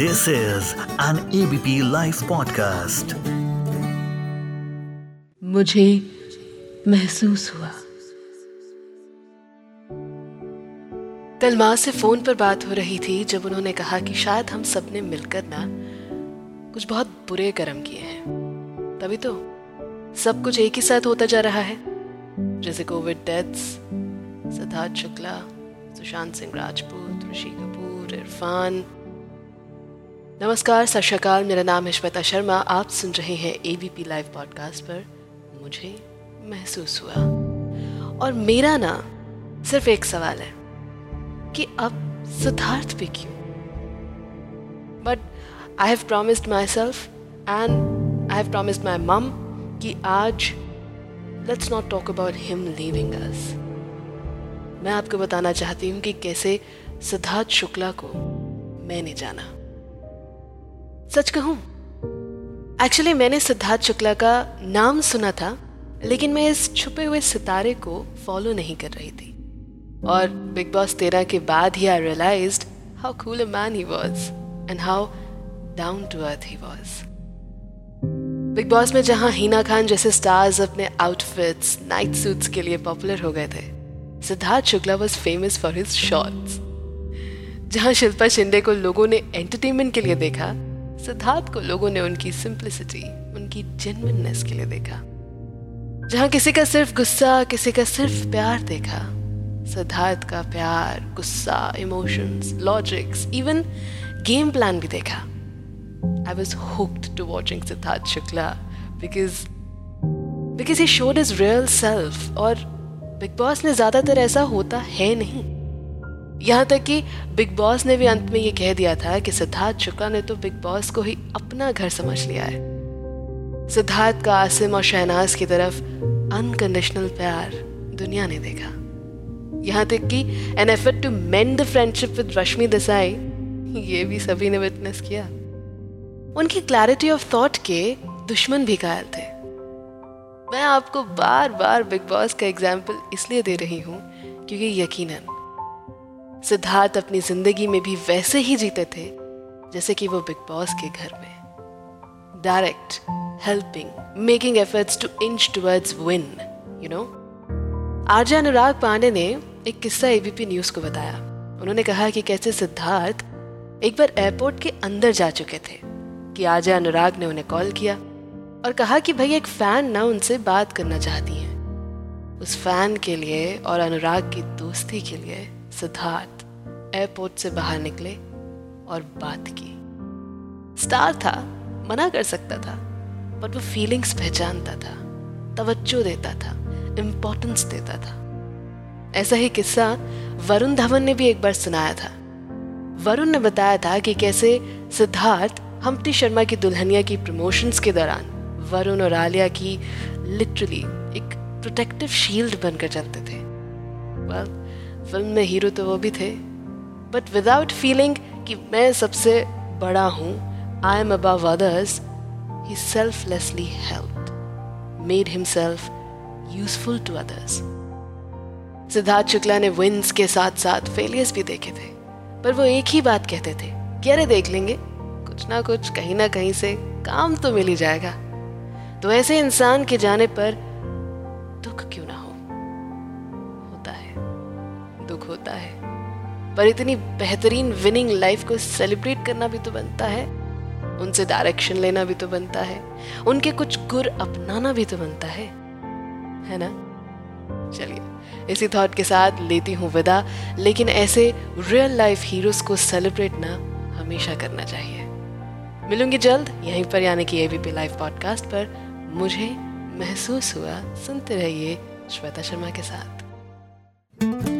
This is an ABP Life podcast. मुझे महसूस हुआ। कल माँ से फ़ोन पर बात हो रही थी, जब उन्होंने कहा कि शायद हम सबने मिलकर ना कुछ बहुत बुरे कर्म किए हैं। तभी तो सब कुछ एक ही साथ होता जा रहा है। जैसे कोविड डेथ्स, सिद्धार्थ शुक्ला, सुशांत सिंह राजपूत, ऋषि कपूर, इरफान नमस्कार सत मेरा नाम है श्वेता शर्मा। आप सुन रहे हैं एबीपी लाइव पॉडकास्ट पर। मुझे महसूस हुआ। और मेरा ना सिर्फ़ एक सवाल है कि अब सिद्धार्थ पे क्यों? But I have promised my self and I have promised my mum कि आज let's not talk about him leaving us मैं आपको बताना चाहती हूँ कि कैसे सिद्धार्थ शुक्ला को मैंने जाना। सच कहूँ? एक्चुअली मैंने सिद्धार्थ शुक्ला का नाम सुना था, लेकिन मैं इस छुपे हुए सितारे को फॉलो नहीं कर रही थी। और बिग बॉस तेरह के बाद ही I realise how cool man he was and how down to earth he was Bigg Boss में जहाँ हीना खान जैसे स्टार्स अपने आउटफिट्स नाइट सूट्स के लिए पॉपुलर हो गए थे, Siddharth Shukla was famous for his shorts जहाँ शिल्पा शिंदे को लोगों ने एंटरटेनमेंट के लिए देखा सिद्धार्थ को लोगों ने उनकी सिंप्लिसिटी उनकी जेनविननेस के लिए देखा। जहाँ किसी का सिर्फ़ गुस्सा, किसी का सिर्फ़ प्यार देखा, सिद्धार्थ का प्यार, गुस्सा emotions logics even game plan भी देखा। I was hooked to watching Siddharth Shukla because because he showed is real self और बिग बॉस में ज़्यादातर ऐसा होता है नहीं। यहाँ तक कि बिग बॉस ने भी अंत में ये कह दिया था कि सिद्धार्थ शुक्ला ने तो बिग बॉस को ही अपना घर समझ लिया है। सिद्धार्थ का आसिम और शहनाज की तरफ़ अनकंडीशनल प्यार दुनिया ने देखा। यहाँ तक कि an effort to mend the friendship with Rashmi Desai ये भी सभी ने विटनेस किया। उनकी क्लैरिटी ऑफ़ थॉट के दुश्मन भी घायल थे। मैं आपको बार बार बिग बॉस का एग्ज़ाम्पल इसलिए दे रही हूँ क्योंकि यकीनन सिद्धार्थ अपनी ज़िंदगी में भी वैसे ही जीते थे, जैसे कि वो बिग बॉस के घर में। Direct helping making efforts to inch towards win you know RJ Anurag Pandey ने एक किस्सा एबीपी न्यूज़ को बताया। उन्होंने कहा कि कैसे सिद्धार्थ एक बार एयरपोर्ट के अंदर जा चुके थे, कि आरजे अनुराग ने उन्हें कॉल किया और कहा कि भाई एक फ़ैन ना उनसे बात करना चाहती हैं। उस फ़ैन के लिए और अनुराग की दोस्ती के लिए सिद्धार्थ एयरपोर्ट से बाहर निकले और बात की। स्टार था, मना कर सकता था, पर वो फीलिंग्स पहचानता था, तवज्जो देता था इम्पोर्टेंस देता था। ऐसा ही किस्सा वरुण धवन ने भी एक बार सुनाया था। वरुण ने बताया था कि कैसे सिद्धार्थ, हम्प्टी शर्मा की दुल्हनिया की प्रमोशंस के दौरान वरुण और आलिया की लिटरली एक प्रोटेक्टिव शील्ड बनकर चलते थे। Well, फ़िल्म में हीरो तो वो भी थे। बट विदाउट फीलिंग कि मैं सबसे बड़ा हूँ I am above others he selflessly help made himself useful to others Siddharth Shukla ने विंस के साथ साथ फेलियर्स भी देखे थे। पर वो एक ही बात कहते थे कि अरे देख लेंगे कुछ ना कुछ कहीं ना कहीं से काम तो मिल ही जाएगा। तो ऐसे इंसान के जाने पर दुख क्यों? पर इतनी बेहतरीन विनिंग लाइफ को सेलिब्रेट करना भी तो बनता है, उनसे डायरेक्शन लेना भी तो बनता है, उनके कुछ गुर अपनाना भी तो बनता है है ना? चलिए, इसी थॉट के साथ लेती हूँ विदा, लेकिन ऐसे रियल लाइफ हीरोज को सेलिब्रेट ना हमेशा करना चाहिए। मिलूँगी जल्द, यहीं पर यानी कि एबीपी लाइव पॉडकास्ट पर। मुझे महसूस हुआ, सुनते रहिए श्वेता शर्मा के साथ।